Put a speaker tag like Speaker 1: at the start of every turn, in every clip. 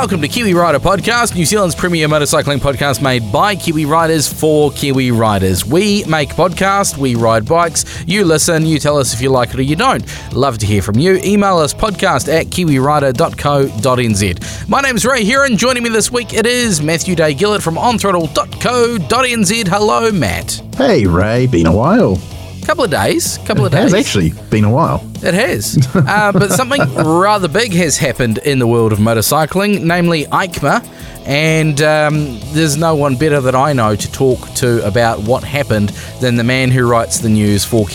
Speaker 1: welcome to Kiwi Rider Podcast, New Zealand's premier motorcycling podcast made by Kiwi Riders for Kiwi Riders. We make podcasts, we ride bikes, you listen, you tell us if you like it or you don't. Love to hear from you. Email us podcast at kiwirider.co.nz. My name's Ray here, and joining me this week it is Matthew Day Gillett from onthrottle.co.nz. Hello, Matt.
Speaker 2: Hey, Ray, been a while.
Speaker 1: Couple of days, couple of
Speaker 2: It
Speaker 1: days.
Speaker 2: has actually been a while.
Speaker 1: It has. Uh, but something rather big has happened in the world of motorcycling, namely EICMA. And um, there's no one better that I know to talk to about what happened than the man who writes the news for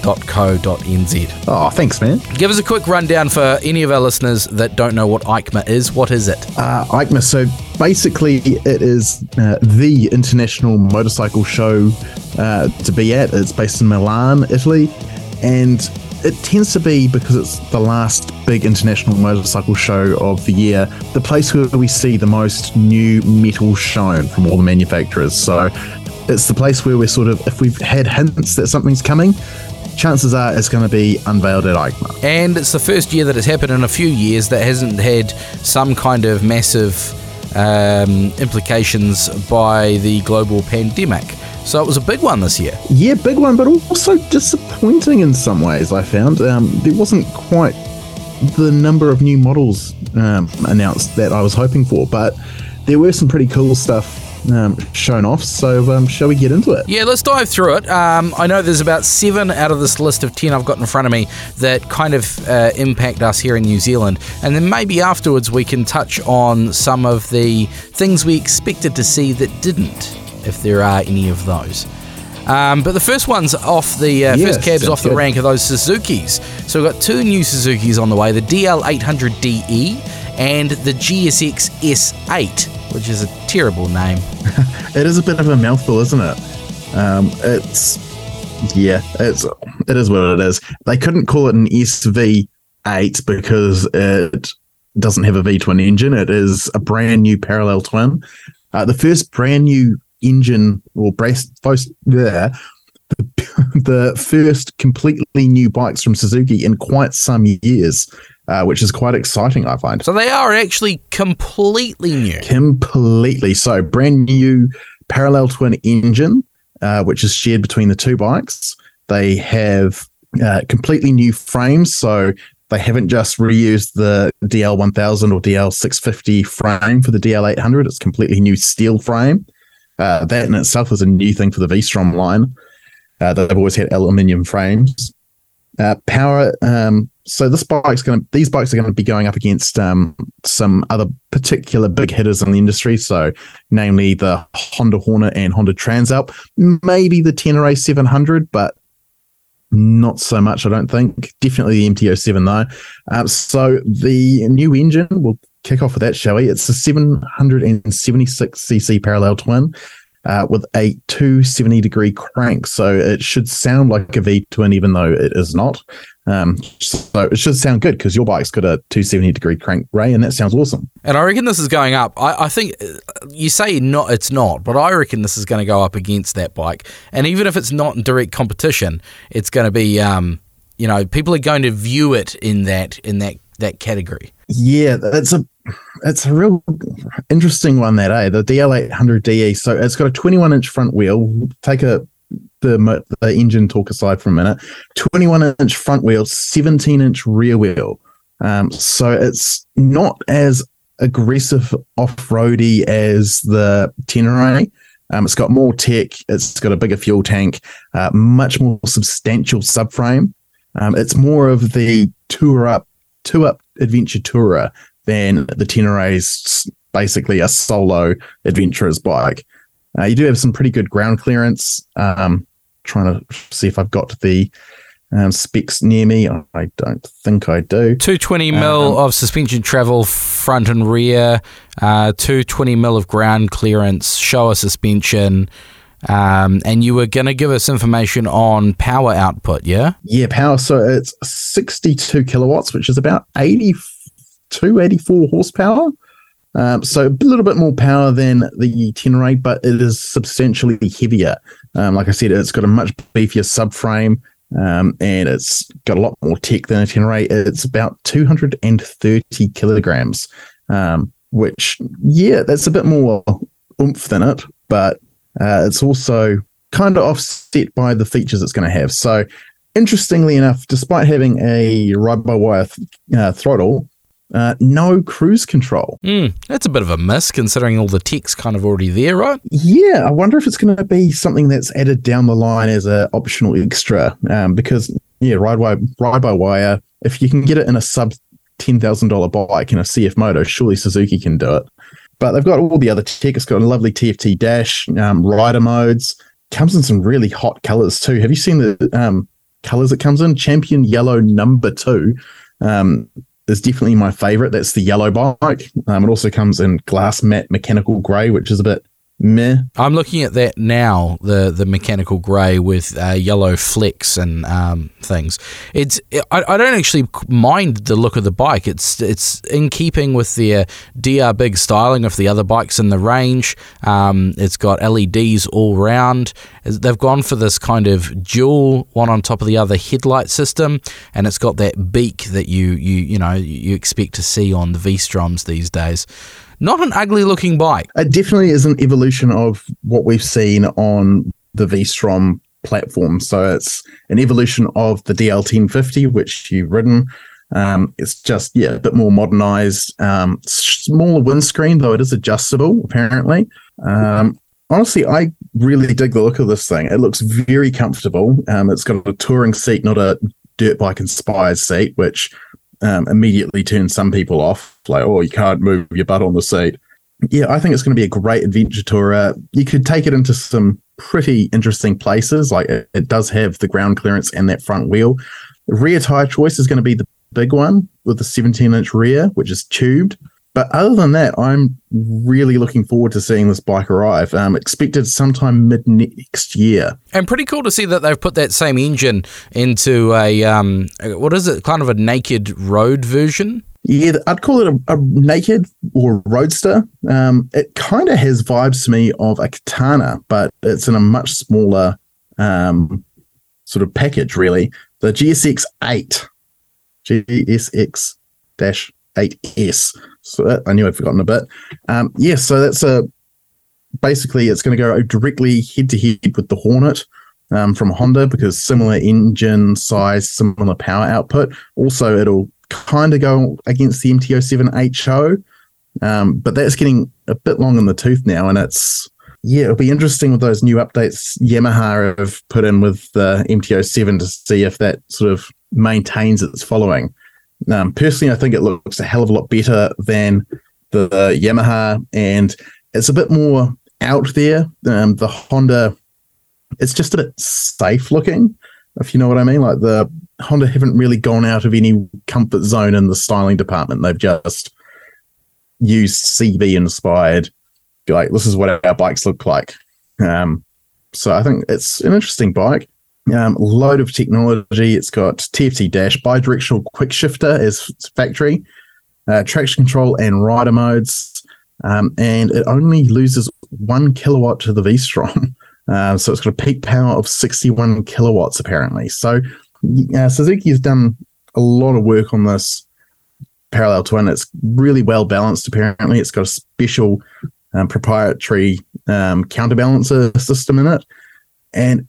Speaker 1: KiwiRider.co.nz.
Speaker 2: Oh, thanks, man.
Speaker 1: Give us a quick rundown for any of our listeners that don't know what EICMA is. What is it?
Speaker 2: Uh, so basically it is uh, the international motorcycle show uh, to be at. It's based in Milan, Italy, and it tends to be because it's the last big international motorcycle show of the year, the place where we see the most new metal shown from all the manufacturers. So it's the place where we're sort of, if we've had hints that something's coming, chances are it's going to be unveiled at EICMA.
Speaker 1: And it's the first year that it's happened in a few years that hasn't had some kind of massive um, implications by the global pandemic. So it was a big one this year.
Speaker 2: Yeah, big one, but also disappointing in some ways. I found um, there wasn't quite the number of new models um, announced that I was hoping for, but there were some pretty cool stuff um, shown off. So, um, shall we get into it?
Speaker 1: Yeah, let's dive through it. Um, I know there's about seven out of this list of 10 I've got in front of me that kind of uh, impact us here in New Zealand. And then maybe afterwards we can touch on some of the things we expected to see that didn't, if there are any of those. Um, but the first one's off the uh,
Speaker 2: Yeah,
Speaker 1: first cabs off the
Speaker 2: good.
Speaker 1: rank of those Suzuki's. So we've got two new Suzuki's on the way: the DL800DE and the GSX S8, which is a terrible name.
Speaker 2: It is a bit of a mouthful, isn't it? Um, it's yeah, it's it is what it is. They couldn't call it an SV8 because it doesn't have a V twin engine. It is a brand new parallel twin. Uh, the first brand new engine or brace first there. The, the first completely new bikes from Suzuki in quite some years, uh, which is quite exciting, I find.
Speaker 1: So they are actually completely new.
Speaker 2: Completely. So, brand new parallel twin engine, uh, which is shared between the two bikes. They have uh, completely new frames. So, they haven't just reused the DL1000 or DL650 frame for the DL800. It's completely new steel frame. Uh, that in itself is a new thing for the V-Strom line. Uh, they've always had aluminium frames. Uh, power. Um, so this bike's going. These bikes are going to be going up against um, some other particular big hitters in the industry. So, namely the Honda Hornet and Honda Transalp. Maybe the Tenere 700, but not so much. I don't think. Definitely the MT07 though. Uh, so the new engine. We'll kick off with that, shall we? It's a 776cc parallel twin uh, with a 270 degree crank. So it should sound like a V twin, even though it is not. Um, so it should sound good because your bike's got a 270 degree crank, Ray, and that sounds awesome.
Speaker 1: And I reckon this is going up. I, I think you say not, it's not, but I reckon this is going to go up against that bike. And even if it's not in direct competition, it's going to be, um, you know, people are going to view it in that in that that category.
Speaker 2: Yeah, that's a it's a real interesting one that eh the DL800 DE. So it's got a 21 inch front wheel. Take a the the engine talk aside for a minute. 21 inch front wheel, 17 inch rear wheel. Um, so it's not as aggressive off roady as the Tenere. Um, it's got more tech. It's got a bigger fuel tank, uh, much more substantial subframe. Um, it's more of the tour up, two up adventure tourer than the Tenere's basically a solo adventurer's bike. Uh, you do have some pretty good ground clearance. Um, trying to see if I've got the um, specs near me. I don't think I do.
Speaker 1: 220 mil
Speaker 2: Um,
Speaker 1: of suspension travel front and rear, uh, 220 mil of ground clearance, Showa suspension. Um, and you were going to give us information on power output, yeah?
Speaker 2: Yeah, power. So it's 62 kilowatts, which is about 82, 84 horsepower. Um, so a little bit more power than the Tenere, but it is substantially heavier. Um, like I said, it's got a much beefier subframe. um, and it's got a lot more tech than a Tenere. It's about 230 kilograms, um, which, yeah, that's a bit more oomph than it, but uh, it's also kind of offset by the features it's going to have. So, interestingly enough, despite having a ride by wire th- uh, throttle, uh, no cruise control.
Speaker 1: Mm, that's a bit of a miss considering all the tech's kind of already there, right?
Speaker 2: Yeah, I wonder if it's going to be something that's added down the line as an optional extra. Um, because yeah, ride by ride by wire. If you can get it in a sub ten thousand dollar bike in a CF Moto, surely Suzuki can do it. But they've got all the other tech. It's got a lovely TFT dash, um, rider modes. Comes in some really hot colors too. Have you seen the um, colors it comes in? Champion yellow number two. Um, is definitely my favorite. That's the yellow bike. Um, it also comes in glass matte mechanical grey, which is a bit meh.
Speaker 1: I'm looking at that now, the the mechanical grey with uh, yellow flecks and um, things. It's I, I don't actually mind the look of the bike. It's it's in keeping with the uh, DR big styling of the other bikes in the range. Um, it's got LEDs all round. They've gone for this kind of dual one on top of the other headlight system, and it's got that beak that you you you know you expect to see on the V-Stroms these days not an ugly looking bike.
Speaker 2: It definitely is an evolution of what we've seen on the V-Strom platform. So it's an evolution of the DL1050, which you've ridden. Um, it's just yeah, a bit more modernized, um, smaller windscreen though it is adjustable apparently. Um, honestly, I really dig the look of this thing. It looks very comfortable. Um, it's got a touring seat, not a dirt bike inspired seat, which um, immediately turns some people off. Like, oh, you can't move your butt on the seat. Yeah, I think it's going to be a great adventure tourer. You could take it into some pretty interesting places. Like it, it does have the ground clearance and that front wheel. The rear tire choice is going to be the big one with the 17 inch rear, which is tubed. But other than that, I'm really looking forward to seeing this bike arrive. Um, expected sometime mid next year.
Speaker 1: And pretty cool to see that they've put that same engine into a um, what is it? Kind of a naked road version.
Speaker 2: Yeah, I'd call it a, a naked or roadster. Um, it kind of has vibes to me of a Katana, but it's in a much smaller um, sort of package, really. The GSX 8, GSX 8S so I knew I'd forgotten a bit. Um, yeah, so that's a basically it's going to go directly head to head with the Hornet um, from Honda because similar engine size, similar power output. Also, it'll kind of go against the MT07 HO, um, but that's getting a bit long in the tooth now, and it's yeah, it'll be interesting with those new updates Yamaha have put in with the MT07 to see if that sort of maintains its following. Um, personally, I think it looks a hell of a lot better than the, the Yamaha, and it's a bit more out there. Um, the Honda, it's just a bit safe looking, if you know what I mean. Like the Honda haven't really gone out of any comfort zone in the styling department. They've just used CB inspired, like this is what our bikes look like. Um, so I think it's an interesting bike. Um, load of technology. It's got TFT dash, bidirectional quick shifter as factory, uh, traction control and rider modes, um, and it only loses one kilowatt to the V-Strom. Uh, so it's got a peak power of 61 kilowatts apparently. So uh, Suzuki has done a lot of work on this parallel twin. It's really well balanced. Apparently, it's got a special um, proprietary um, counterbalancer system in it, and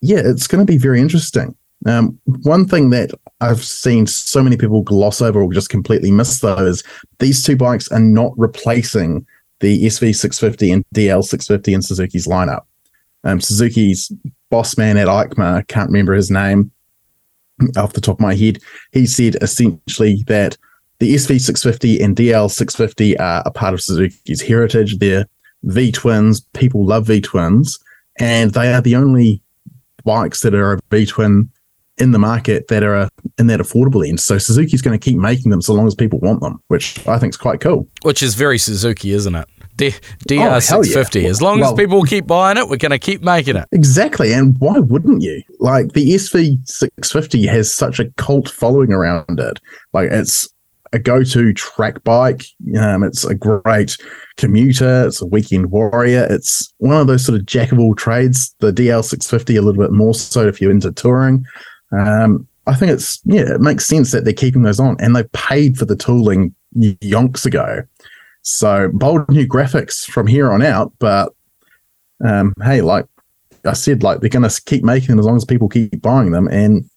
Speaker 2: yeah, it's going to be very interesting. Um, one thing that I've seen so many people gloss over or just completely miss, though, is these two bikes are not replacing the SV650 and DL650 in Suzuki's lineup. Um, Suzuki's boss man at EICMA, can't remember his name off the top of my head, he said essentially that the SV650 and DL650 are a part of Suzuki's heritage. They're V twins. People love V twins, and they are the only bikes that are a V twin in the market that are in that affordable end. So Suzuki's going to keep making them so long as people want them, which I think is quite cool.
Speaker 1: Which is very Suzuki, isn't it? D- DR650. Oh, yeah. As long well, as people keep buying it, we're going to keep making it.
Speaker 2: Exactly. And why wouldn't you? Like the SV650 has such a cult following around it. Like it's a go-to track bike. Um, it's a great commuter. It's a weekend warrior. It's one of those sort of jack of all trades. The DL650 a little bit more so if you're into touring. Um, I think it's yeah, it makes sense that they're keeping those on, and they paid for the tooling yonks ago. So bold new graphics from here on out, but um, hey, like I said, like they're going to keep making them as long as people keep buying them. And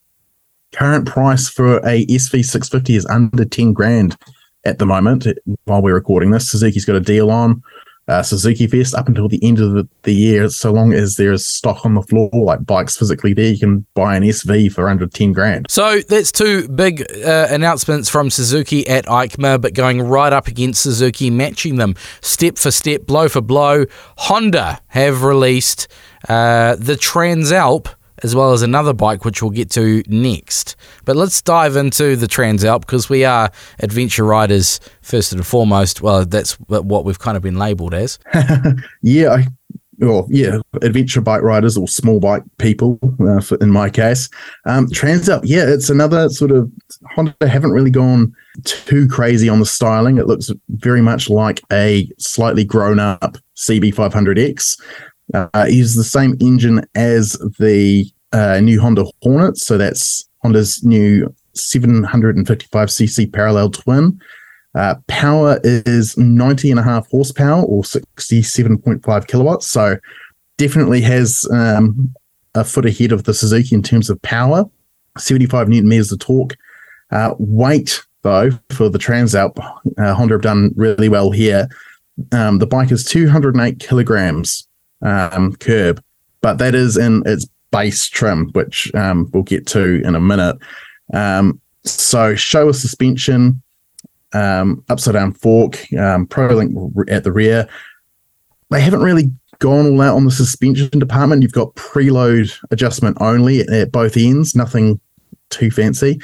Speaker 2: current price for a SV650 is under 10 grand at the moment while we're recording this. Suzuki's got a deal on uh, Suzuki Fest up until the end of the, the, year. So long as there's stock on the floor, like bikes physically there, you can buy an SV for under 10 grand.
Speaker 1: So that's two big uh, announcements from Suzuki at EICMA, but going right up against Suzuki, matching them step for step, blow for blow. Honda have released uh, the Transalp as well as another bike, which we'll get to next. But let's dive into the Transalp because we are adventure riders first and foremost. Well, that's what we've kind of been labelled as.
Speaker 2: yeah, I, well, yeah, adventure bike riders or small bike people, uh, for, in my case. Um, Transalp, yeah, it's another sort of Honda haven't really gone too crazy on the styling. It looks very much like a slightly grown up CB500X. Uh, uses the same engine as the uh, new Honda Hornet. So that's Honda's new 755cc parallel twin. Uh, power is 90 and a half horsepower or 67.5 kilowatts. So definitely has um, a foot ahead of the Suzuki in terms of power. 75 newton meters of torque. Uh, weight, though, for the Transalp, uh, Honda have done really well here. Um, the bike is 208 kilograms um, curb, but that is in its base trim, which um, we'll get to in a minute. Um, so Showa suspension, um, upside down fork, um, ProLink at the rear. They haven't really gone all out on the suspension department. You've got preload adjustment only at both ends, nothing too fancy.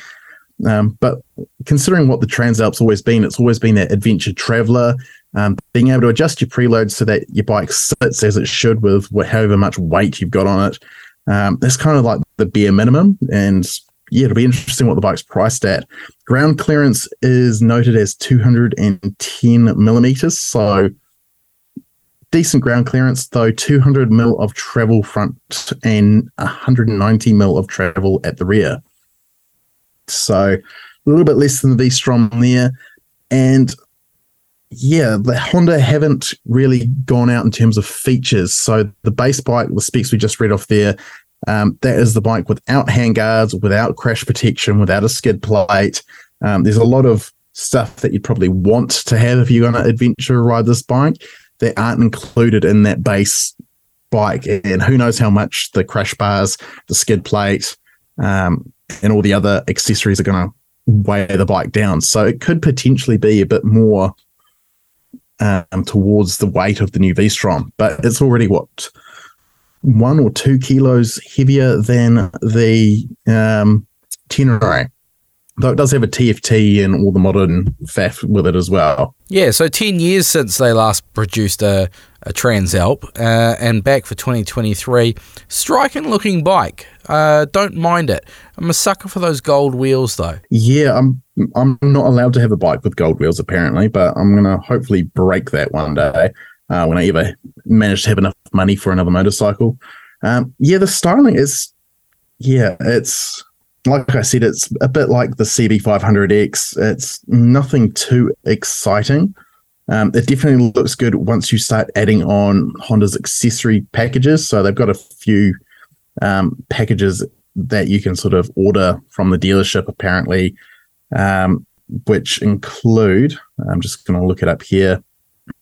Speaker 2: Um, but considering what the Transalp's always been, it's always been that adventure traveler, um, being able to adjust your preload so that your bike sits as it should with however much weight you've got on it. Um, that's kind of like the bare minimum. And yeah, it'll be interesting what the bike's priced at. Ground clearance is noted as 210 millimeters. So decent ground clearance, though 200 mil of travel front and 190 mil of travel at the rear. So a little bit less than the V Strom there. And yeah, the Honda haven't really gone out in terms of features. So the base bike, the specs we just read off there, um, that is the bike without handguards, without crash protection, without a skid plate. Um, there's a lot of stuff that you'd probably want to have if you're going to adventure ride this bike that aren't included in that base bike. And who knows how much the crash bars, the skid plate, um, and all the other accessories are going to weigh the bike down. So it could potentially be a bit more um, towards the weight of the new V-Strom, but it's already what one or two kilos heavier than the um, Tenere. Though it does have a TFT and all the modern faff with it as well.
Speaker 1: Yeah, so 10 years since they last produced a, a Transalp uh, and back for 2023. Striking looking bike. Uh, don't mind it. I'm a sucker for those gold wheels though.
Speaker 2: Yeah, I'm I'm not allowed to have a bike with gold wheels apparently, but I'm gonna hopefully break that one day uh, when I ever manage to have enough money for another motorcycle. Um, yeah, the styling is, yeah, it's like I said, it's a bit like the CB500X. It's nothing too exciting. Um, it definitely looks good once you start adding on Honda's accessory packages. So they've got a few um, packages that you can sort of order from the dealership, apparently, um, which include, I'm just going to look it up here.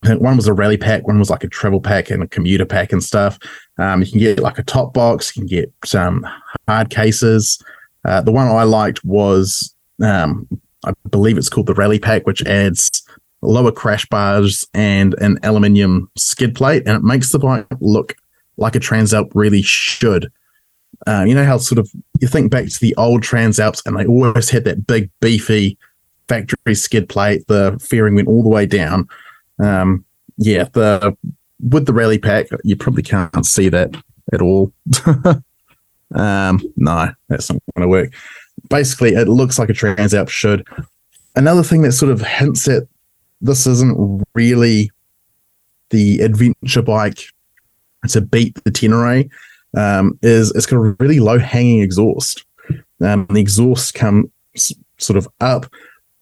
Speaker 2: One was a rally pack, one was like a travel pack and a commuter pack and stuff. Um, you can get like a top box, you can get some hard cases. Uh, the one I liked was, um, I believe it's called the rally pack, which adds lower crash bars and an aluminium skid plate, and it makes the bike look like a Transalp really should. Uh, you know how sort of you think back to the old Transalps, and they always had that big beefy factory skid plate. The fairing went all the way down. Um, yeah, the with the rally pack, you probably can't see that at all. um, no, that's not going to work. Basically, it looks like a Transalp should. Another thing that sort of hints at this isn't really the adventure bike to beat the Tenere um, is it's got a really low hanging exhaust. Um, the exhaust comes sort of up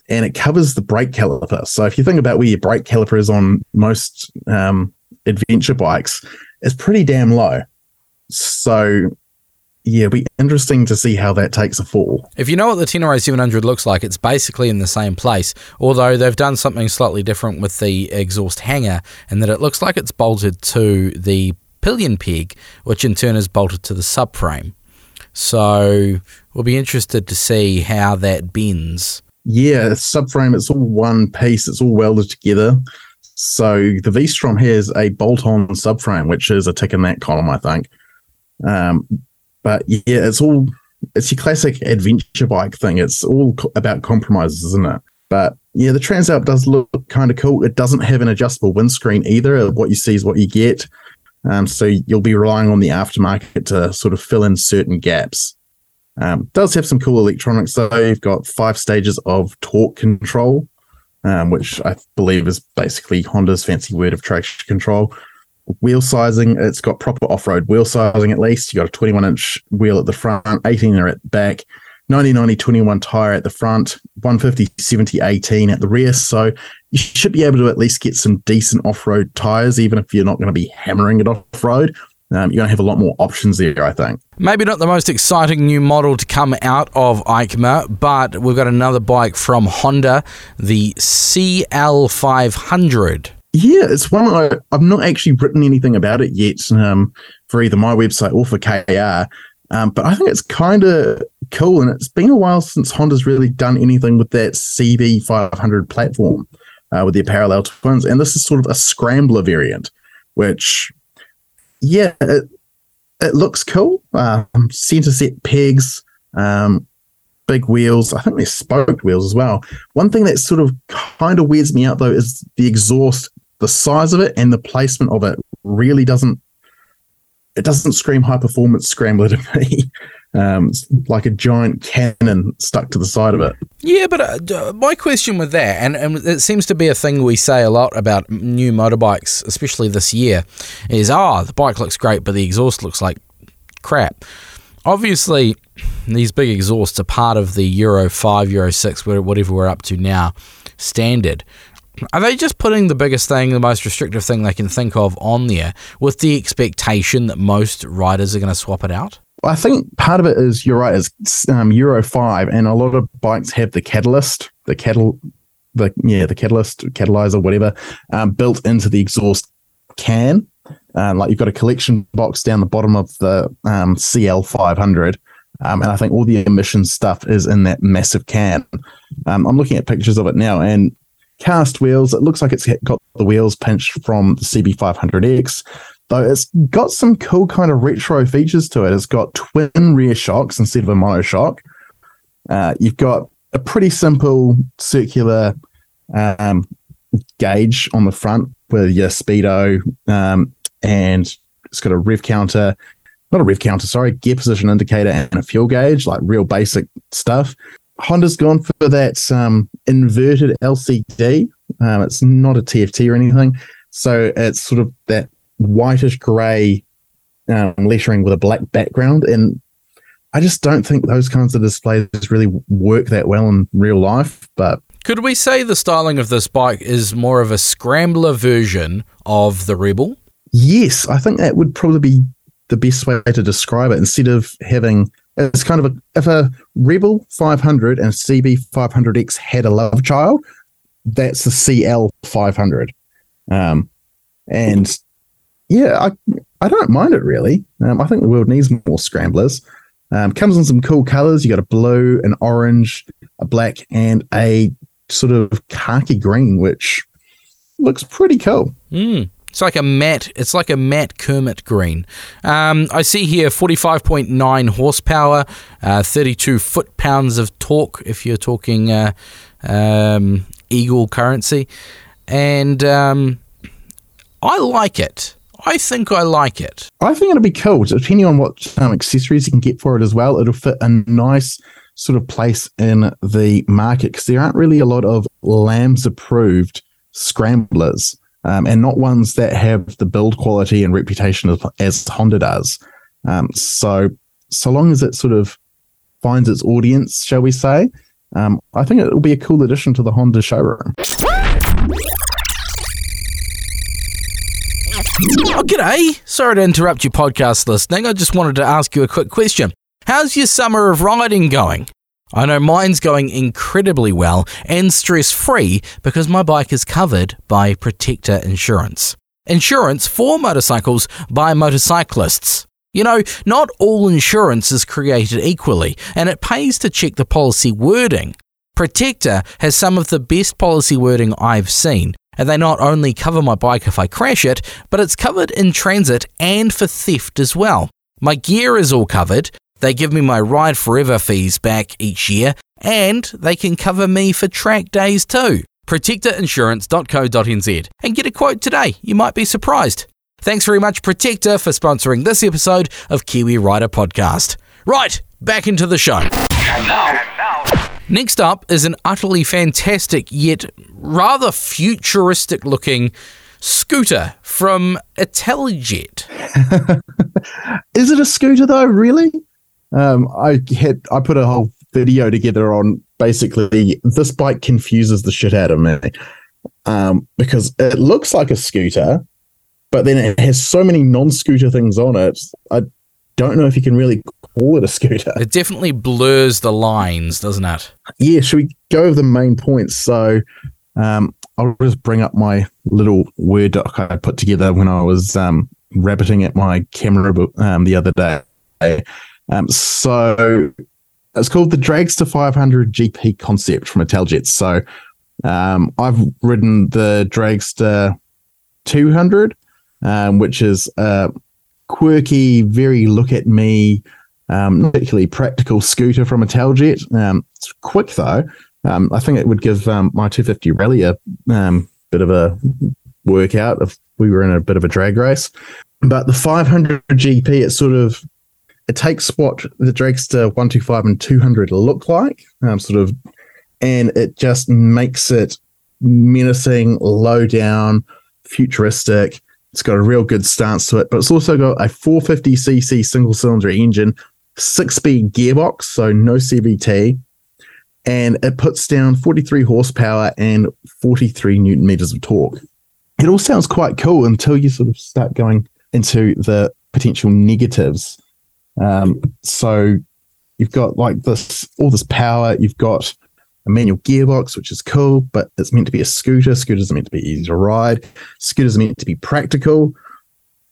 Speaker 2: and it covers the brake caliper. So if you think about where your brake caliper is on most um, adventure bikes, it's pretty damn low. So yeah, it'll be interesting to see how that takes a fall.
Speaker 1: If you know what the Tenere 700 looks like, it's basically in the same place, although they've done something slightly different with the exhaust hanger, and that it looks like it's bolted to the pillion peg, which in turn is bolted to the subframe. So we'll be interested to see how that bends.
Speaker 2: Yeah, subframe, it's all one piece, it's all welded together. So the V Strom has a bolt on subframe, which is a tick in that column, I think. Um, but yeah, it's all it's your classic adventure bike thing. It's all co- about compromises, isn't it? But yeah, the Transalp does look kind of cool. It doesn't have an adjustable windscreen either. What you see is what you get. Um, so you'll be relying on the aftermarket to sort of fill in certain gaps. Um, does have some cool electronics though. You've got five stages of torque control, um, which I believe is basically Honda's fancy word of traction control. Wheel sizing, it's got proper off-road wheel sizing at least. You got a 21 inch wheel at the front, 18 at the back, 90 90 21 tire at the front, 150 70 18 at the rear. So you should be able to at least get some decent off-road tires, even if you're not going to be hammering it off-road. Um, you're going to have a lot more options there, I think.
Speaker 1: Maybe not the most exciting new model to come out of EICMA, but we've got another bike from Honda, the CL500.
Speaker 2: Yeah, it's one I, I've not actually written anything about it yet um, for either my website or for KR. Um, but I think it's kind of cool, and it's been a while since Honda's really done anything with that CB500 platform uh, with their parallel twins, and this is sort of a scrambler variant, which, yeah, it, it looks cool. Um, center set pegs, um, big wheels. I think they're spoked wheels as well. One thing that sort of kind of weirds me out though is the exhaust the size of it and the placement of it really doesn't it doesn't scream high performance scrambler to me. Um, like a giant cannon stuck to the side of it.
Speaker 1: Yeah, but uh, my question with that, and, and it seems to be a thing we say a lot about new motorbikes, especially this year, is oh, the bike looks great, but the exhaust looks like crap. Obviously, these big exhausts are part of the Euro 5, Euro 6, whatever we're up to now, standard. Are they just putting the biggest thing, the most restrictive thing they can think of on there with the expectation that most riders are going to swap it out?
Speaker 2: I think part of it is you're right. It's um, Euro five, and a lot of bikes have the catalyst, the kettle, the yeah, the catalyst, catalyzer, whatever, um, built into the exhaust can. Um, like you've got a collection box down the bottom of the um, CL five hundred, um, and I think all the emission stuff is in that massive can. Um, I'm looking at pictures of it now, and cast wheels. It looks like it's got the wheels pinched from the CB500X, though it's got some cool kind of retro features to it. It's got twin rear shocks instead of a monoshock. Uh, you've got a pretty simple circular um, gauge on the front with your speedo, um, and it's got a rev counter, not a rev counter, sorry, gear position indicator and a fuel gauge, like real basic stuff. Honda's gone for that um, inverted LCD. Um, it's not a TFT or anything. So it's sort of that whitish grey um, lettering with a black background. And I just don't think those kinds of displays really work that well in real life. But
Speaker 1: could we say the styling of this bike is more of a scrambler version of the Rebel?
Speaker 2: Yes, I think that would probably be the best way to describe it. Instead of having it's kind of a if a Rebel 500 and CB 500X had a love child, that's the CL 500. Um, and yeah, I I don't mind it really. Um, I think the world needs more scramblers. Um, comes in some cool colors. You got a blue, an orange, a black, and a sort of khaki green, which looks pretty cool.
Speaker 1: Mm. It's like a matte. It's like a matte Kermit green. Um, I see here 45.9 horsepower, uh, 32 foot pounds of torque. If you're talking uh, um, Eagle currency, and um, I like it. I think I like it.
Speaker 2: I think it'll be cool. Depending on what um, accessories you can get for it as well, it'll fit a nice sort of place in the market because there aren't really a lot of LAMS approved scramblers um, and not ones that have the build quality and reputation as, as Honda does. Um, so, so long as it sort of finds its audience, shall we say. Um, I think it will be a cool addition to the Honda showroom.
Speaker 1: Oh, g'day. Sorry to interrupt your podcast listening. I just wanted to ask you a quick question. How's your summer of riding going? I know mine's going incredibly well and stress free because my bike is covered by Protector Insurance. Insurance for motorcycles by motorcyclists. You know, not all insurance is created equally, and it pays to check the policy wording. Protector has some of the best policy wording I've seen, and they not only cover my bike if I crash it, but it's covered in transit and for theft as well. My gear is all covered, they give me my Ride Forever fees back each year, and they can cover me for track days too. ProtectorInsurance.co.nz and get a quote today. You might be surprised. Thanks very much, Protector, for sponsoring this episode of Kiwi Rider Podcast. Right, back into the show. Next up is an utterly fantastic yet rather futuristic looking scooter from Italjet.
Speaker 2: is it a scooter though, really? Um, I had I put a whole video together on basically this bike confuses the shit out of me um, because it looks like a scooter, but then it has so many non-scooter things on it. I don't know if you can really call it a scooter.
Speaker 1: It definitely blurs the lines, doesn't it?
Speaker 2: Yeah. Should we go over the main points? So um, I'll just bring up my little word doc I put together when I was um, rabbiting at my camera um, the other day. Um, so it's called the Dragster 500 GP concept from Italjet. So um, I've ridden the Dragster 200, um, which is a quirky, very look at me, um, particularly practical scooter from Italjet. Um, it's quick though. Um, I think it would give um, my 250 Rally a um, bit of a workout if we were in a bit of a drag race. But the 500 GP, it's sort of it takes what the Dragster 125 and 200 look like, um, sort of, and it just makes it menacing, low down, futuristic. It's got a real good stance to it, but it's also got a 450cc single cylinder engine, six speed gearbox, so no CVT, and it puts down 43 horsepower and 43 newton meters of torque. It all sounds quite cool until you sort of start going into the potential negatives. Um, so you've got like this all this power. You've got a manual gearbox, which is cool, but it's meant to be a scooter. Scooters are meant to be easy to ride. Scooters are meant to be practical,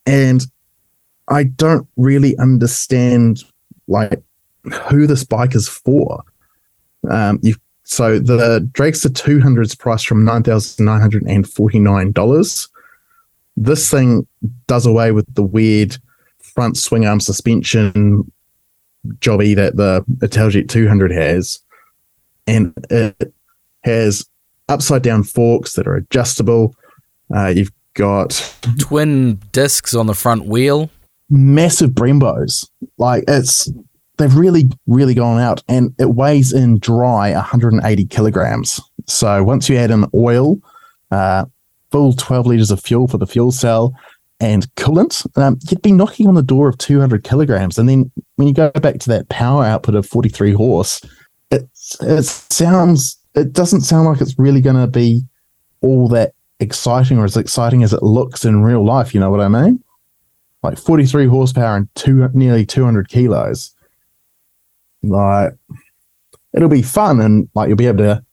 Speaker 2: and I don't really understand like who this bike is for. Um, you so the Dragster 200's price from nine thousand nine hundred and forty nine dollars. This thing does away with the weird front swing arm suspension jobby that the Italjet 200 has, and it has upside down forks that are adjustable. Uh, you've got
Speaker 1: twin discs on the front wheel,
Speaker 2: massive Brembos. Like it's they've really really gone out, and it weighs in dry 180 kilograms. So once you add in oil, uh, full 12 liters of fuel for the fuel cell, and coolant, um, you'd be knocking on the door of 200 kilograms. And then when you go back to that power output of 43 horse, it, it sounds, it doesn't sound like it's really going to be all that exciting or as exciting as it looks in real life. You know what I mean? Like 43 horsepower and two, nearly 200 kilos. Like, it'll be fun and like you'll be able to,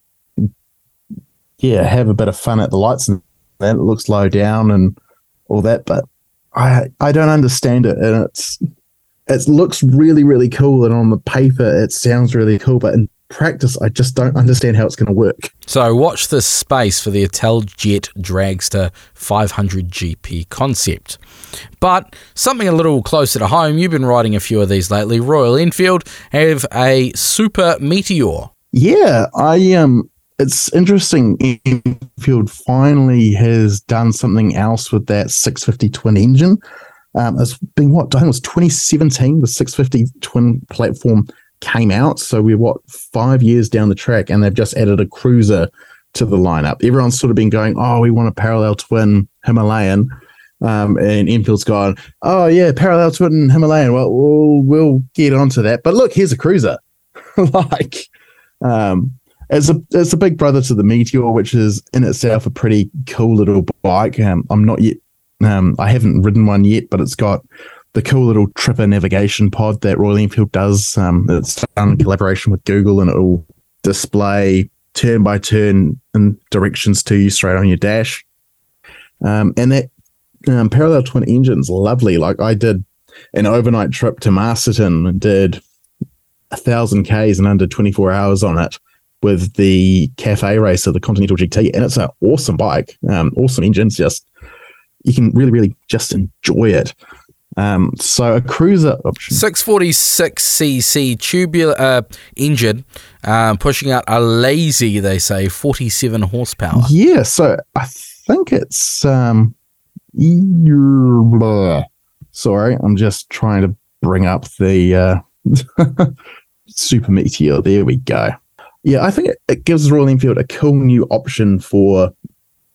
Speaker 2: yeah, have a bit of fun at the lights and that. It looks low down and, all that, but I I don't understand it, and it's it looks really really cool, and on the paper it sounds really cool, but in practice I just don't understand how it's going to work.
Speaker 1: So watch this space for the Italjet Dragster 500 GP concept. But something a little closer to home, you've been riding a few of these lately. Royal Enfield have a Super Meteor.
Speaker 2: Yeah, I um it's interesting. Enfield finally has done something else with that 650 twin engine. Um, it's been what I think it was 2017. The 650 twin platform came out, so we're what five years down the track, and they've just added a cruiser to the lineup. Everyone's sort of been going, "Oh, we want a parallel twin Himalayan," um, and Enfield's gone, "Oh yeah, parallel twin Himalayan." Well, we'll get onto that. But look, here's a cruiser. like, um, it's a it's a big brother to the Meteor, which is in itself a pretty cool little bike. Um, I'm not yet, um, I haven't ridden one yet, but it's got the cool little tripper navigation pod that Royal Enfield does. Um, it's done in collaboration with Google, and it will display turn by turn and directions to you straight on your dash. Um, and that um, parallel twin engine's lovely. Like I did an overnight trip to Masterton and did a thousand Ks in under 24 hours on it with the cafe racer, the Continental GT. And it's an awesome bike, um, awesome engines. Just, you can really, really just enjoy it. Um, so a cruiser option.
Speaker 1: 646cc tubular uh, engine, uh, pushing out a lazy, they say, 47 horsepower.
Speaker 2: Yeah, so I think it's um, Sorry, I'm just trying to bring up the uh, Super Meteor. There we go. Yeah, I think it, it gives Royal Enfield a cool new option for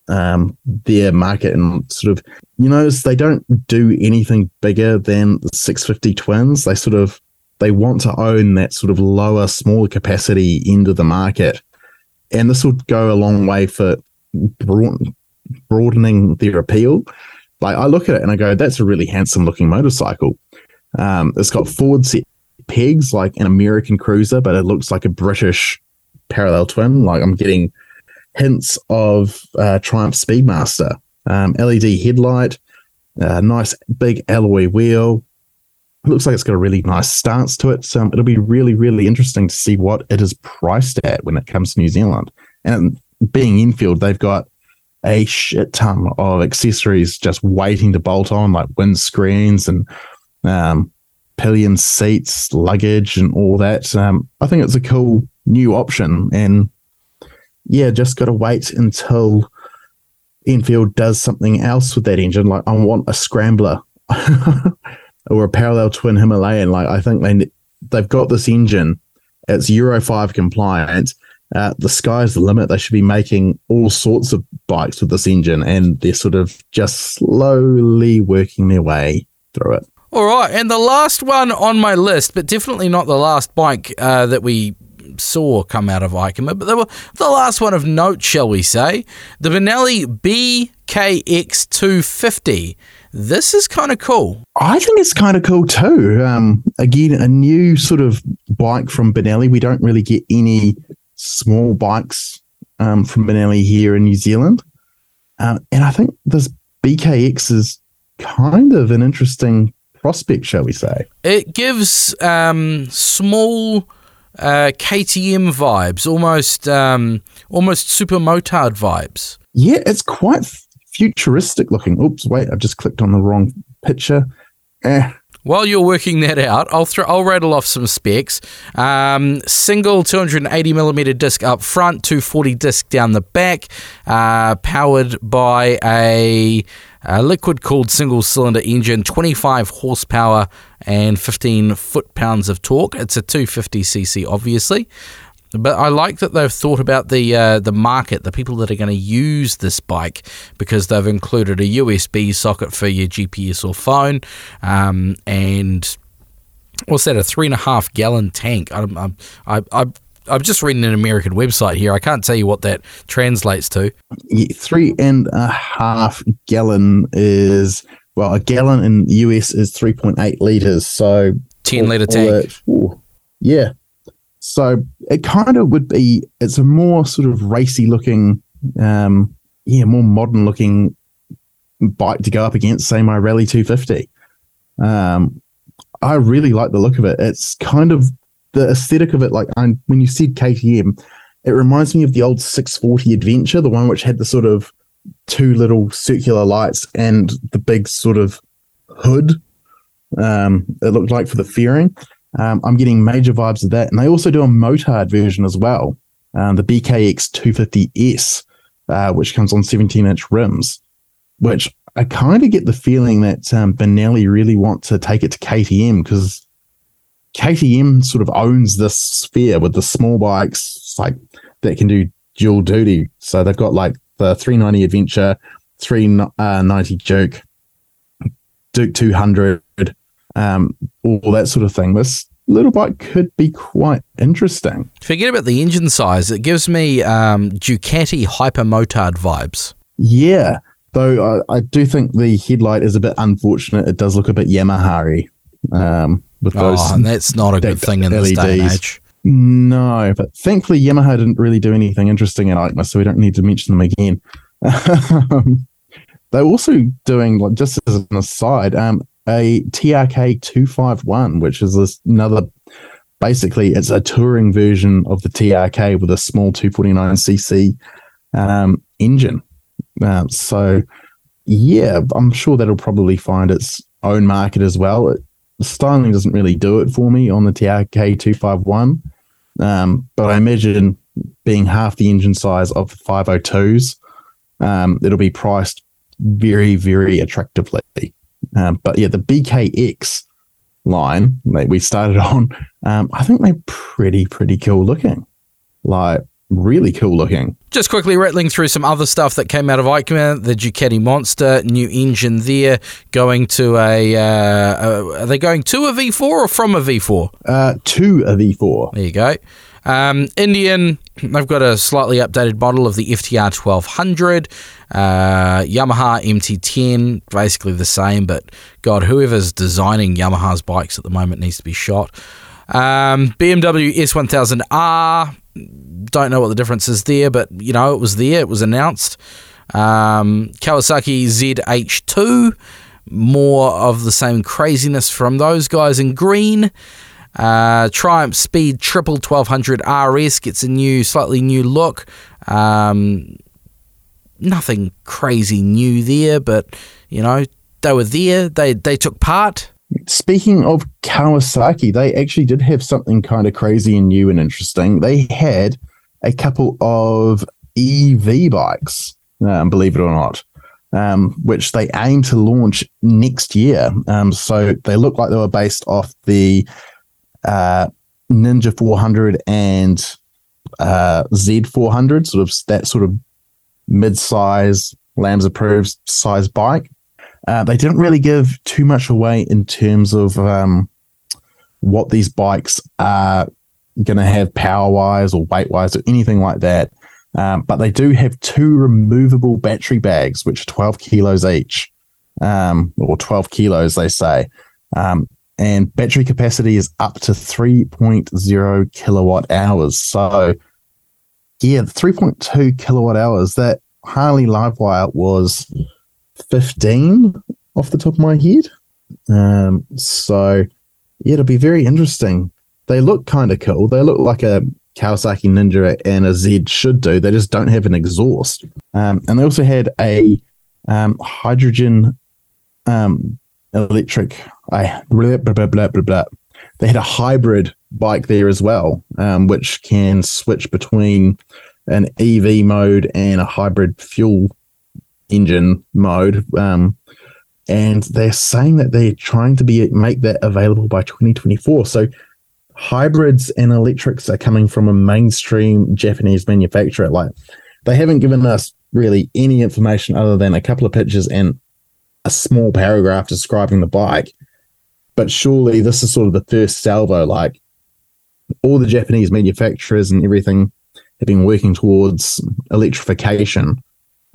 Speaker 2: um, their market and sort of, you notice they don't do anything bigger than the 650 twins. They sort of, they want to own that sort of lower, smaller capacity end of the market. And this will go a long way for broad, broadening their appeal. Like I look at it and I go, that's a really handsome looking motorcycle. Um, it's got forward set pegs like an American cruiser, but it looks like a British parallel twin. Like I'm getting hints of uh, Triumph Speedmaster. Um, LED headlight, uh, nice big alloy wheel. It looks like it's got a really nice stance to it. So it'll be really, really interesting to see what it is priced at when it comes to New Zealand. And being Enfield, they've got a shit ton of accessories just waiting to bolt on, like windscreens and um, pillion seats, luggage, and all that. Um, I think it's a cool new option. And yeah, just got to wait until Enfield does something else with that engine. Like, I want a scrambler or a parallel twin Himalayan. Like, I think they, they've got this engine, it's Euro 5 compliant uh, the sky's the limit. They should be making all sorts of bikes with this engine, and they're sort of just slowly working their way through it.
Speaker 1: All right, and the last one on my list, but definitely not the last bike uh, that we saw come out of EICMA, but they were the last one of note, shall we say, the Benelli BKX 250. This is kind of cool.
Speaker 2: I think it's kind of cool too. Um, again, a new sort of bike from Benelli. We don't really get any small bikes um, from Benelli here in New Zealand. Um, and I think this BKX is kind of an interesting prospect, shall we say?
Speaker 1: It gives um, small uh, KTM vibes, almost um, almost super motard vibes.
Speaker 2: Yeah, it's quite futuristic looking. Oops, wait, I've just clicked on the wrong picture. Eh,
Speaker 1: while you're working that out, I'll throw, I'll rattle off some specs. Um, single 280 millimeter disc up front, 240 disc down the back, uh, powered by a, a liquid cooled single cylinder engine, 25 horsepower and 15 foot pounds of torque. It's a 250cc, obviously. But I like that they've thought about the uh, the market, the people that are going to use this bike, because they've included a USB socket for your GPS or phone, um, and what's that? A three and a half gallon tank. I, I, I, I'm just reading an American website here. I can't tell you what that translates to.
Speaker 2: Yeah, three and a half gallon is well, a gallon in US is three point eight liters. So
Speaker 1: ten liter tank.
Speaker 2: ooh, yeah, so it kind of would be, it's a more sort of racy looking, um, yeah, more modern looking bike to go up against, say, my Rally 250. Um, I really like the look of it. It's kind of the aesthetic of it. Like I'm, when you said KTM, it reminds me of the old 640 Adventure, the one which had the sort of two little circular lights and the big sort of hood. Um, it looked like for the fairing. Um, I'm getting major vibes of that. And they also do a motard version as well, um, the BKX 250S, uh, which comes on 17 inch rims, which I kind of get the feeling that um, Benelli really want to take it to KTM because KTM sort of owns this sphere with the small bikes like that can do dual duty. So they've got like the 390 Adventure, 390 Duke, Duke 200, um, all that sort of thing. This little bike could be quite interesting.
Speaker 1: Forget about the engine size. It gives me um, Ducati Hypermotard vibes.
Speaker 2: Yeah, though I, I, do think the headlight is a bit unfortunate. It does look a bit Yamaha um, with those.
Speaker 1: Oh, and that's not a good thing in LEDs. this day and age.
Speaker 2: No, but thankfully Yamaha didn't really do anything interesting in EICMA, so we don't need to mention them again. They're also doing, like, just as an aside, um, a TRK 251, which is this another, basically, it's a touring version of the TRK with a small 249cc um, engine. Uh, so, yeah, I'm sure that'll probably find its own market as well. It, the styling doesn't really do it for me on the TRK 251. Um, but I imagine being half the engine size of the 502s, um, it'll be priced very, very attractively. Um, but yeah, the BKX line that we started on, um, I think they're pretty, pretty cool looking. Like, really cool looking.
Speaker 1: Just quickly rattling through some other stuff that came out of EICMA, the Ducati Monster, new engine there, going to a, uh, are they going to a V4 or from a V4?
Speaker 2: Uh, to a V4.
Speaker 1: There you go. Um, Indian, they've got a slightly updated model of the FTR 1200. Uh, Yamaha MT10, basically the same, but God, whoever's designing Yamaha's bikes at the moment needs to be shot. Um, BMW S1000R, don't know what the difference is there, but you know, it was there, it was announced. Um, Kawasaki ZH2, more of the same craziness from those guys in green. Uh, Triumph Speed Triple 1200 RS gets a new, slightly new look. Um, nothing crazy new there, but you know they were there. They they took part.
Speaker 2: Speaking of Kawasaki, they actually did have something kind of crazy and new and interesting. They had a couple of EV bikes, um, believe it or not, um, which they aim to launch next year. Um, so they look like they were based off the uh, Ninja 400 and uh, Z400, sort of that sort of mid-size LAMS approved size bike. Uh, they didn't really give too much away in terms of um, what these bikes are going to have power wise or weight wise or anything like that. Um, but they do have two removable battery bags, which are 12 kilos each, um, or 12 kilos, they say. Um, and battery capacity is up to 3.0 kilowatt hours. So, yeah, 3.2 kilowatt hours. That Harley Livewire was 15 off the top of my head. Um, so, yeah, it'll be very interesting. They look kind of cool. They look like a Kawasaki Ninja and a Z should do. They just don't have an exhaust. Um, and they also had a um, hydrogen um, electric. I blah, blah, blah, blah, blah, They had a hybrid bike there as well, um, which can switch between an EV mode and a hybrid fuel engine mode. Um, and they're saying that they're trying to be make that available by 2024. So hybrids and electrics are coming from a mainstream Japanese manufacturer. Like they haven't given us really any information other than a couple of pictures and a small paragraph describing the bike. But surely this is sort of the first salvo. Like all the Japanese manufacturers and everything have been working towards electrification.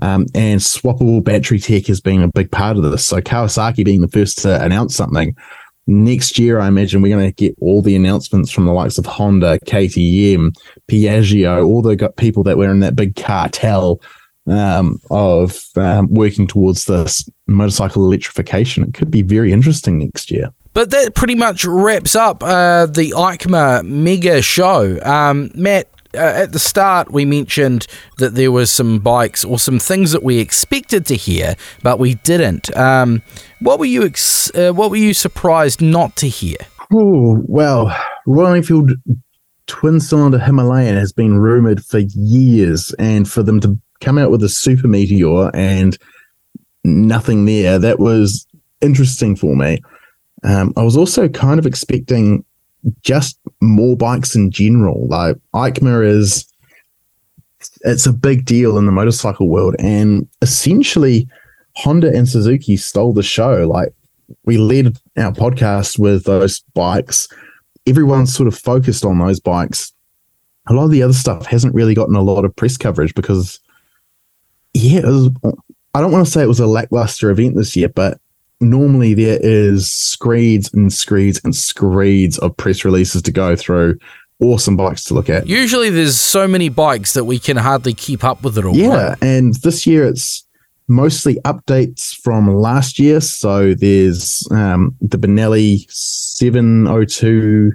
Speaker 2: Um, and swappable battery tech has been a big part of this. So Kawasaki being the first to announce something. Next year, I imagine we're going to get all the announcements from the likes of Honda, KTM, Piaggio, all the got people that were in that big cartel um, of um, working towards this motorcycle electrification. It could be very interesting next year.
Speaker 1: But that pretty much wraps up uh, the EICMA mega show. Um, Matt, uh, at the start, we mentioned that there was some bikes or some things that we expected to hear, but we didn't. Um, what were you ex- uh, What were you surprised not to hear?
Speaker 2: Oh well, Royal Enfield twin cylinder Himalayan has been rumored for years, and for them to come out with a super meteor and nothing there, that was interesting for me. Um, I was also kind of expecting just more bikes in general. Like EICMA is it's a big deal in the motorcycle world, and essentially Honda and Suzuki stole the show. Like we led our podcast with those bikes. everyone's sort of focused on those bikes. A lot of the other stuff hasn't really gotten a lot of press coverage because, yeah, was, I don't want to say it was a lackluster event this year, but normally there is screeds and screeds and screeds of press releases to go through. Awesome bikes to look at.
Speaker 1: Usually there's so many bikes that we can hardly keep up with it all.
Speaker 2: Yeah, right? and this year it's mostly updates from last year. So there's um, the Benelli 702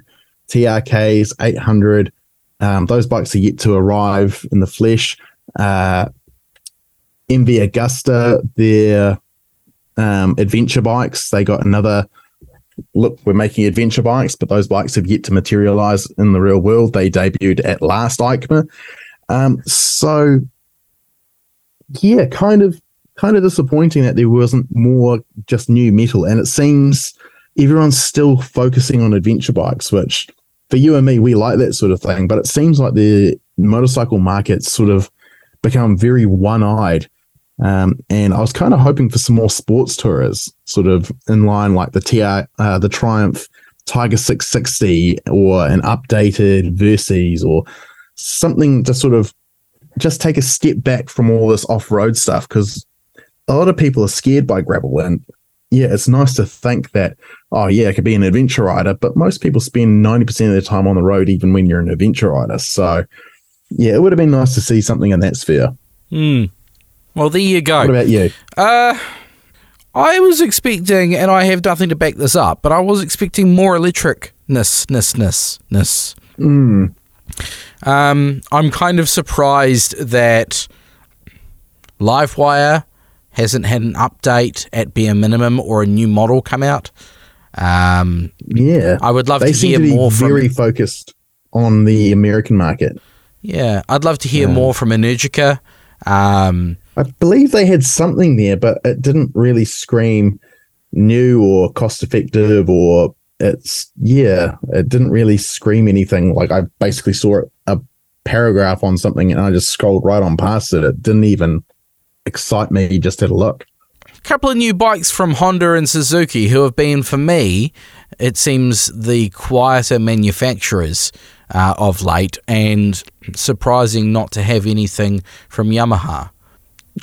Speaker 2: TRKs, 800. Um, those bikes are yet to arrive in the flesh. Uh, MV Agusta, their um, adventure bikes, they got another look, we're making adventure bikes, but those bikes have yet to materialize in the real world. They debuted at last EICMA. Um, so yeah, kind of kind of disappointing that there wasn't more just new metal. And it seems everyone's still focusing on adventure bikes, which for you and me, we like that sort of thing. But it seems like the motorcycle market's sort of become very one eyed. Um, and I was kind of hoping for some more sports tours, sort of in line like the TR, uh, the Triumph Tiger 660 or an updated Versys or something to sort of just take a step back from all this off road stuff because a lot of people are scared by gravel and yeah, it's nice to think that, oh, yeah, I could be an adventure rider, but most people spend 90% of their time on the road, even when you're an adventure rider. So, yeah, it would have been nice to see something in that sphere.
Speaker 1: Hmm. Well, there you go.
Speaker 2: What about you?
Speaker 1: Uh, I was expecting, and I have nothing to back this up, but I was expecting more electricness, ness, ness, ness.
Speaker 2: Mm.
Speaker 1: Um, I'm kind of surprised that Livewire hasn't had an update at bare minimum or a new model come out. Um,
Speaker 2: yeah,
Speaker 1: I would love
Speaker 2: they
Speaker 1: to hear
Speaker 2: to
Speaker 1: more.
Speaker 2: Very
Speaker 1: from,
Speaker 2: focused on the American market.
Speaker 1: Yeah, I'd love to hear yeah. more from Energica. Um,
Speaker 2: I believe they had something there, but it didn't really scream new or cost effective or it's yeah, it didn't really scream anything. Like I basically saw a paragraph on something and I just scrolled right on past it. It didn't even excite me just had a look.
Speaker 1: A couple of new bikes from Honda and Suzuki who have been, for me, it seems the quieter manufacturers uh, of late, and surprising not to have anything from Yamaha.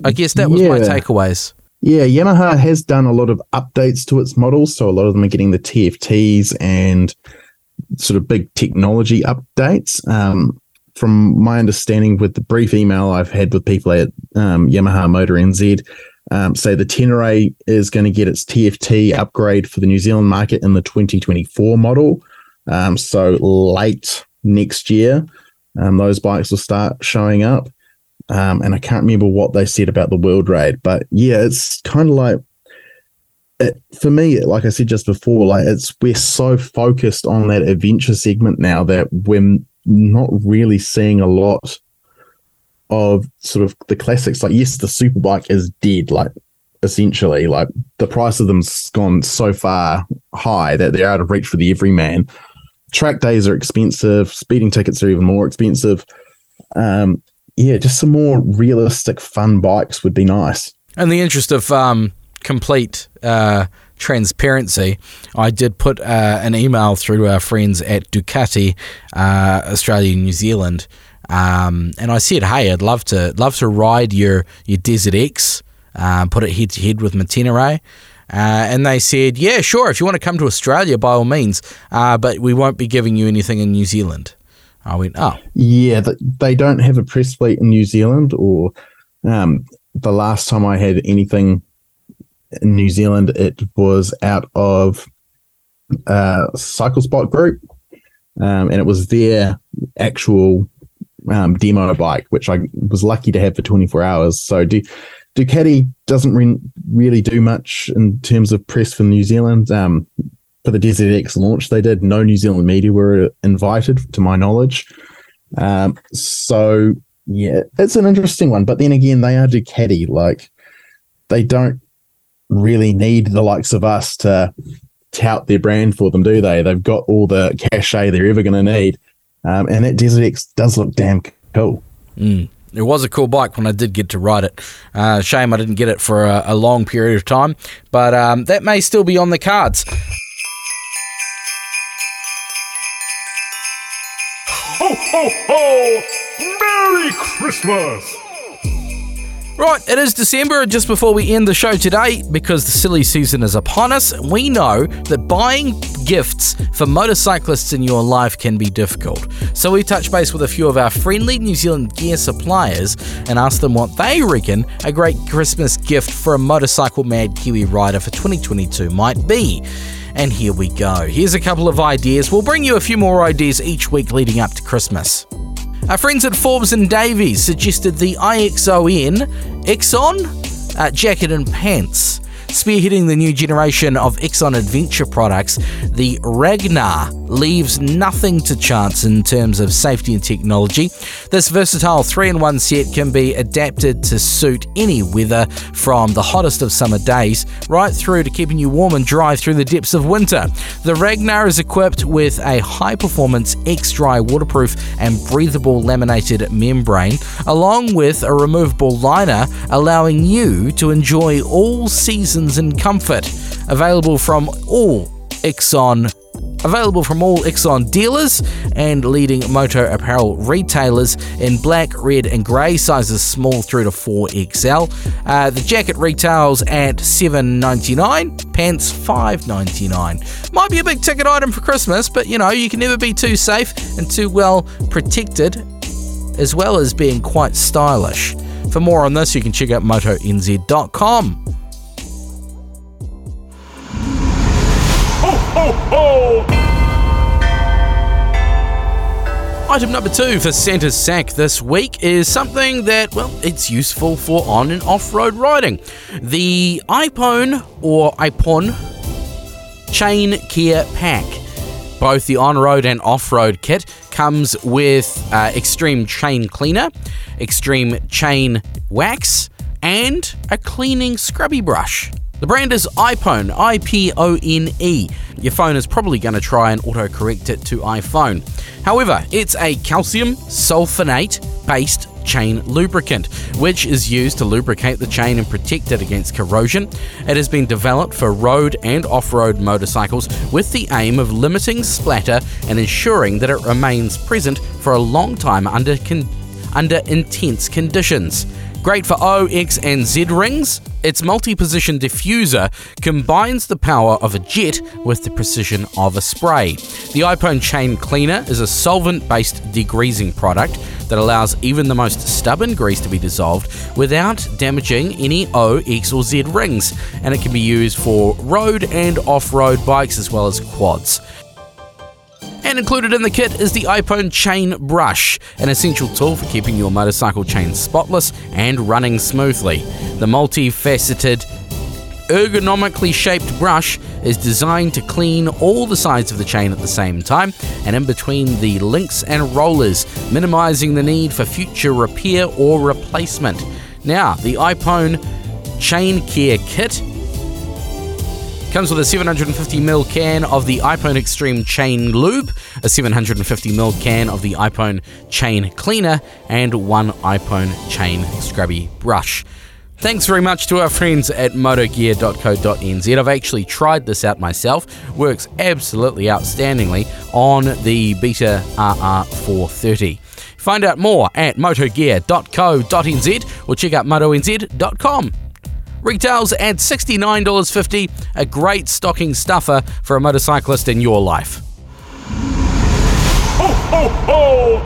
Speaker 1: I guess that was yeah. my takeaways.
Speaker 2: Yeah, Yamaha has done a lot of updates to its models, so a lot of them are getting the TFTs and sort of big technology updates. Um, from my understanding, with the brief email I've had with people at um, Yamaha Motor NZ, um, say the Tenere is going to get its TFT upgrade for the New Zealand market in the 2024 model. Um, so late next year, um, those bikes will start showing up. Um, and I can't remember what they said about the World Raid, but yeah, it's kind of like it, for me, like I said just before, like it's we're so focused on that adventure segment now that we're not really seeing a lot of sort of the classics. Like, yes, the superbike is dead, like essentially. Like the price of them's gone so far high that they're out of reach for the everyman. Track days are expensive, speeding tickets are even more expensive. Um, yeah, just some more realistic, fun bikes would be nice.
Speaker 1: In the interest of um, complete uh, transparency, I did put uh, an email through to our friends at Ducati uh, Australia New Zealand, um, and I said, "Hey, I'd love to love to ride your your Desert X, uh, put it head to head with my Tenere." Uh, and they said, "Yeah, sure. If you want to come to Australia, by all means, uh, but we won't be giving you anything in New Zealand." I went, "Oh,
Speaker 2: yeah, they don't have a press fleet in New Zealand, or um, the last time I had anything in New Zealand, it was out of uh, Cycle Spot Group, um, and it was their actual um, demo bike, which I was lucky to have for 24 hours. So du- Ducati doesn't re- really do much in terms of press for New Zealand. Um, for the Desert X launch, they did. No New Zealand media were invited, to my knowledge. Um, so yeah, it's an interesting one. But then again, they are Ducati. Like they don't really need the likes of us to tout their brand for them, do they? They've got all the cachet they're ever going to need. Um, and that Desert X does look damn cool.
Speaker 1: Mm. It was a cool bike when I did get to ride it. Uh, shame I didn't get it for a, a long period of time, but um, that may still be on the cards.
Speaker 3: Ho, ho! Merry Christmas!
Speaker 1: Right, it is December, just before we end the show today, because the silly season is upon us, we know that buying gifts for motorcyclists in your life can be difficult. So we touch base with a few of our friendly New Zealand gear suppliers and ask them what they reckon a great Christmas gift for a motorcycle mad Kiwi rider for 2022 might be. And here we go. Here's a couple of ideas. We'll bring you a few more ideas each week leading up to Christmas. Our friends at Forbes and Davies suggested the IXON Exxon uh, jacket and pants. Spearheading the new generation of IXON Adventure products, the Ragnar leaves nothing to chance in terms of safety and technology. This versatile 3 in 1 set can be adapted to suit any weather from the hottest of summer days right through to keeping you warm and dry through the depths of winter. The Ragnar is equipped with a high performance X dry waterproof and breathable laminated membrane, along with a removable liner, allowing you to enjoy all seasons in comfort. Available from all IXON Available from all IXON dealers and leading motor apparel retailers in black, red, and grey sizes small through to 4XL. Uh, the jacket retails at $7.99, pants $5.99. Might be a big ticket item for Christmas, but you know, you can never be too safe and too well protected, as well as being quite stylish. For more on this, you can check out motonz.com. Item number two for Santa's sack this week is something that, well, it's useful for on and off road riding. The iPhone or iPon Chain Care Pack. Both the on road and off road kit comes with uh, extreme chain cleaner, extreme chain wax, and a cleaning scrubby brush. The brand is iPone, I P O N E. Your phone is probably going to try and autocorrect it to iPhone. However, it's a calcium sulfonate based chain lubricant, which is used to lubricate the chain and protect it against corrosion. It has been developed for road and off road motorcycles with the aim of limiting splatter and ensuring that it remains present for a long time under, con- under intense conditions. Great for O, X, and Z rings, its multi position diffuser combines the power of a jet with the precision of a spray. The iPone Chain Cleaner is a solvent based degreasing product that allows even the most stubborn grease to be dissolved without damaging any O, X, or Z rings, and it can be used for road and off road bikes as well as quads. And included in the kit is the iPone Chain Brush, an essential tool for keeping your motorcycle chain spotless and running smoothly. The multifaceted, ergonomically shaped brush is designed to clean all the sides of the chain at the same time and in between the links and rollers, minimizing the need for future repair or replacement. Now, the iPone Chain Care Kit Comes with a 750ml can of the iPone Extreme Chain Lube, a 750ml can of the iPone Chain Cleaner, and one iPone Chain Scrubby Brush. Thanks very much to our friends at motogear.co.nz. I've actually tried this out myself. Works absolutely outstandingly on the Beta RR430. Find out more at motogear.co.nz or check out motonz.com. Retails at $69.50, a great stocking stuffer for a motorcyclist in your life.
Speaker 3: Ho, ho, ho!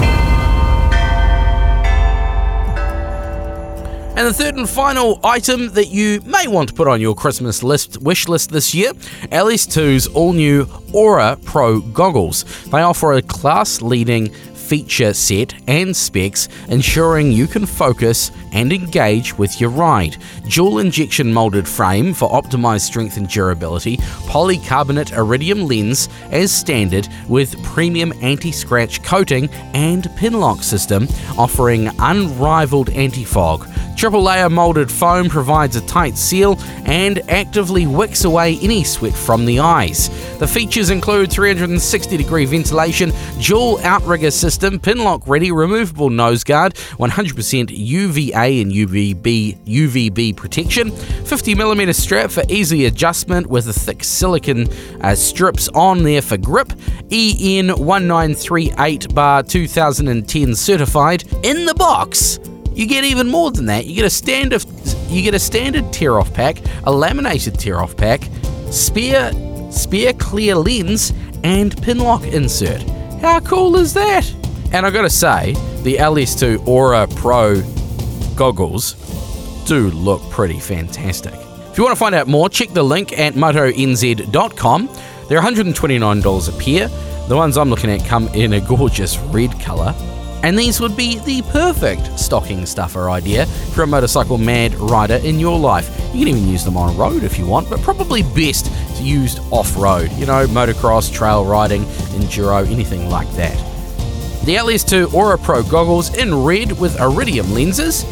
Speaker 1: And the third and final item that you may want to put on your Christmas list wish list this year, LS2's all new Aura Pro goggles. They offer a class leading feature set and specs, ensuring you can focus and engage with your ride. Dual injection molded frame for optimized strength and durability, polycarbonate iridium lens as standard with premium anti scratch coating and pin lock system, offering unrivaled anti fog Triple layer molded foam provides a tight seal and actively wicks away any sweat from the eyes. The features include 360 degree ventilation, dual outrigger system, pinlock ready, removable nose guard, 100% UVA and UVB UVB protection, 50mm strap for easy adjustment with a thick silicon uh, strips on there for grip, EN 1938 bar 2010 certified. In the box, you get even more than that. You get a standard, you get a standard tear off pack, a laminated tear off pack, spear, spear clear lens, and pinlock insert. How cool is that? And I gotta say, the LS2 Aura Pro goggles do look pretty fantastic. If you want to find out more, check the link at motonz.com. They're $129 a pair. The ones I'm looking at come in a gorgeous red colour. And these would be the perfect stocking stuffer idea for a motorcycle mad rider in your life. You can even use them on road if you want, but probably best used off road. You know, motocross, trail riding, enduro, anything like that. The LS2 Aura Pro goggles in red with iridium lenses.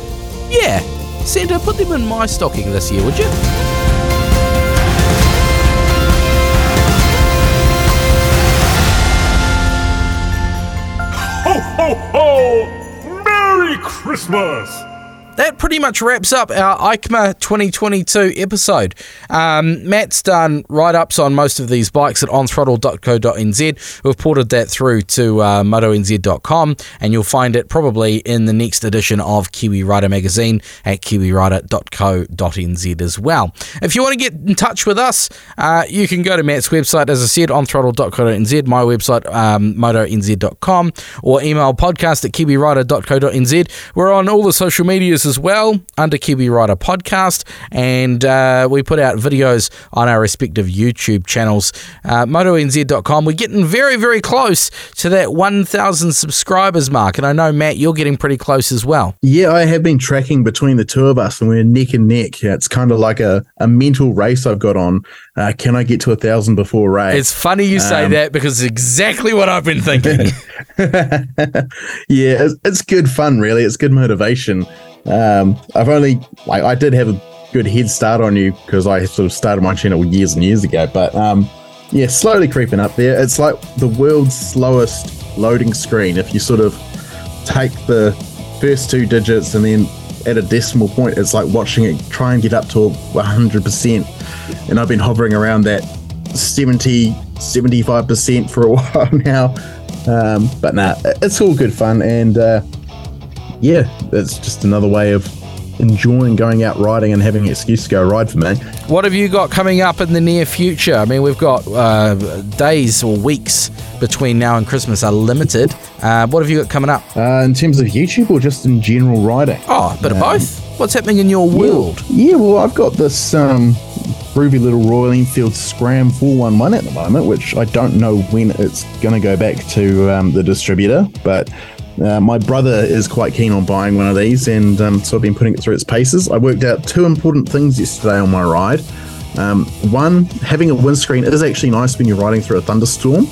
Speaker 1: Yeah, Santa, put them in my stocking this year, would you?
Speaker 3: Ho, ho, ho! Merry Christmas!
Speaker 1: That pretty much wraps up our EICMA 2022 episode. Um, Matt's done write ups on most of these bikes at onthrottle.co.nz. We've ported that through to uh, motonz.com, and you'll find it probably in the next edition of Kiwi Rider magazine at kiwirider.co.nz as well. If you want to get in touch with us, uh, you can go to Matt's website, as I said, onthrottle.co.nz, my website, um, motonz.com, or email podcast at kiwirider.co.nz. We're on all the social medias as well under Kiwi Rider Podcast, and uh, we put out videos on our respective YouTube channels. Uh, MotoNZ.com. We're getting very, very close to that 1,000 subscribers mark, and I know Matt, you're getting pretty close as well.
Speaker 2: Yeah, I have been tracking between the two of us, and we're neck and neck. Yeah, it's kind of like a, a mental race I've got on. Uh, can I get to a thousand before Ray?
Speaker 1: It's funny you say
Speaker 2: Um,
Speaker 1: that because it's exactly what I've been thinking.
Speaker 2: yeah, it's, it's good fun, really. It's good motivation. Um, I've only, like, I did have a good head start on you because I sort of started my channel years and years ago. But um, yeah, slowly creeping up there. It's like the world's slowest loading screen. If you sort of take the first two digits and then at a decimal point, it's like watching it try and get up to 100%. And I've been hovering around that 70, 75% for a while now. Um, but nah, it's all good fun. And uh, yeah, that's just another way of enjoying going out riding and having an excuse to go ride for me.
Speaker 1: What have you got coming up in the near future? I mean, we've got uh, days or weeks between now and Christmas are limited. Uh, what have you got coming up?
Speaker 2: Uh, in terms of YouTube or just in general riding?
Speaker 1: Oh, a bit of both. What's happening in your world?
Speaker 2: Yeah, well, I've got this um, groovy little Royal Enfield Scram 411 at the moment, which I don't know when it's going to go back to um, the distributor, but uh, my brother is quite keen on buying one of these, and um, so I've been putting it through its paces. I worked out two important things yesterday on my ride. Um, one, having a windscreen is actually nice when you're riding through a thunderstorm.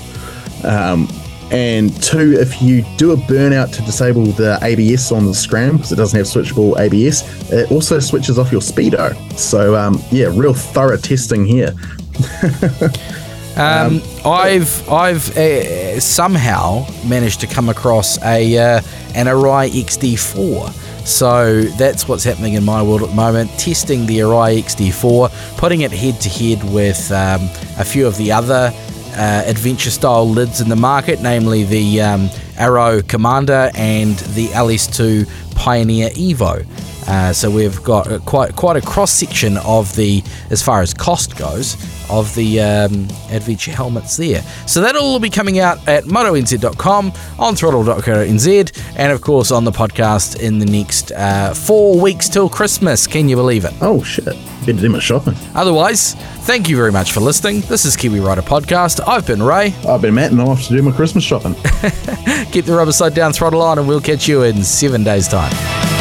Speaker 2: Um, and two, if you do a burnout to disable the ABS on the Scram, because it doesn't have switchable ABS, it also switches off your speedo. So um, yeah, real thorough testing here.
Speaker 1: Um, I've I've uh, somehow managed to come across a uh, an Arai XD4. So that's what's happening in my world at the moment. Testing the Arai XD4, putting it head to head with um, a few of the other uh, adventure style lids in the market, namely the um, Airoh Commander and the LS2 Pioneer Evo. Uh, so we've got quite quite a cross section of the, as far as cost goes, of the um, adventure helmets there. So that'll all be coming out at motonz.com, on throttle.co.nz, and of course on the podcast in the next uh, four weeks till Christmas. Can you believe it?
Speaker 2: Oh shit, better do my shopping.
Speaker 1: Otherwise, thank you very much for listening. This is Kiwi Rider Podcast. I've been Ray.
Speaker 2: I've been Matt, and I'm off to do my Christmas shopping.
Speaker 1: Keep the rubber side down, throttle on, and we'll catch you in seven days' time. Pod.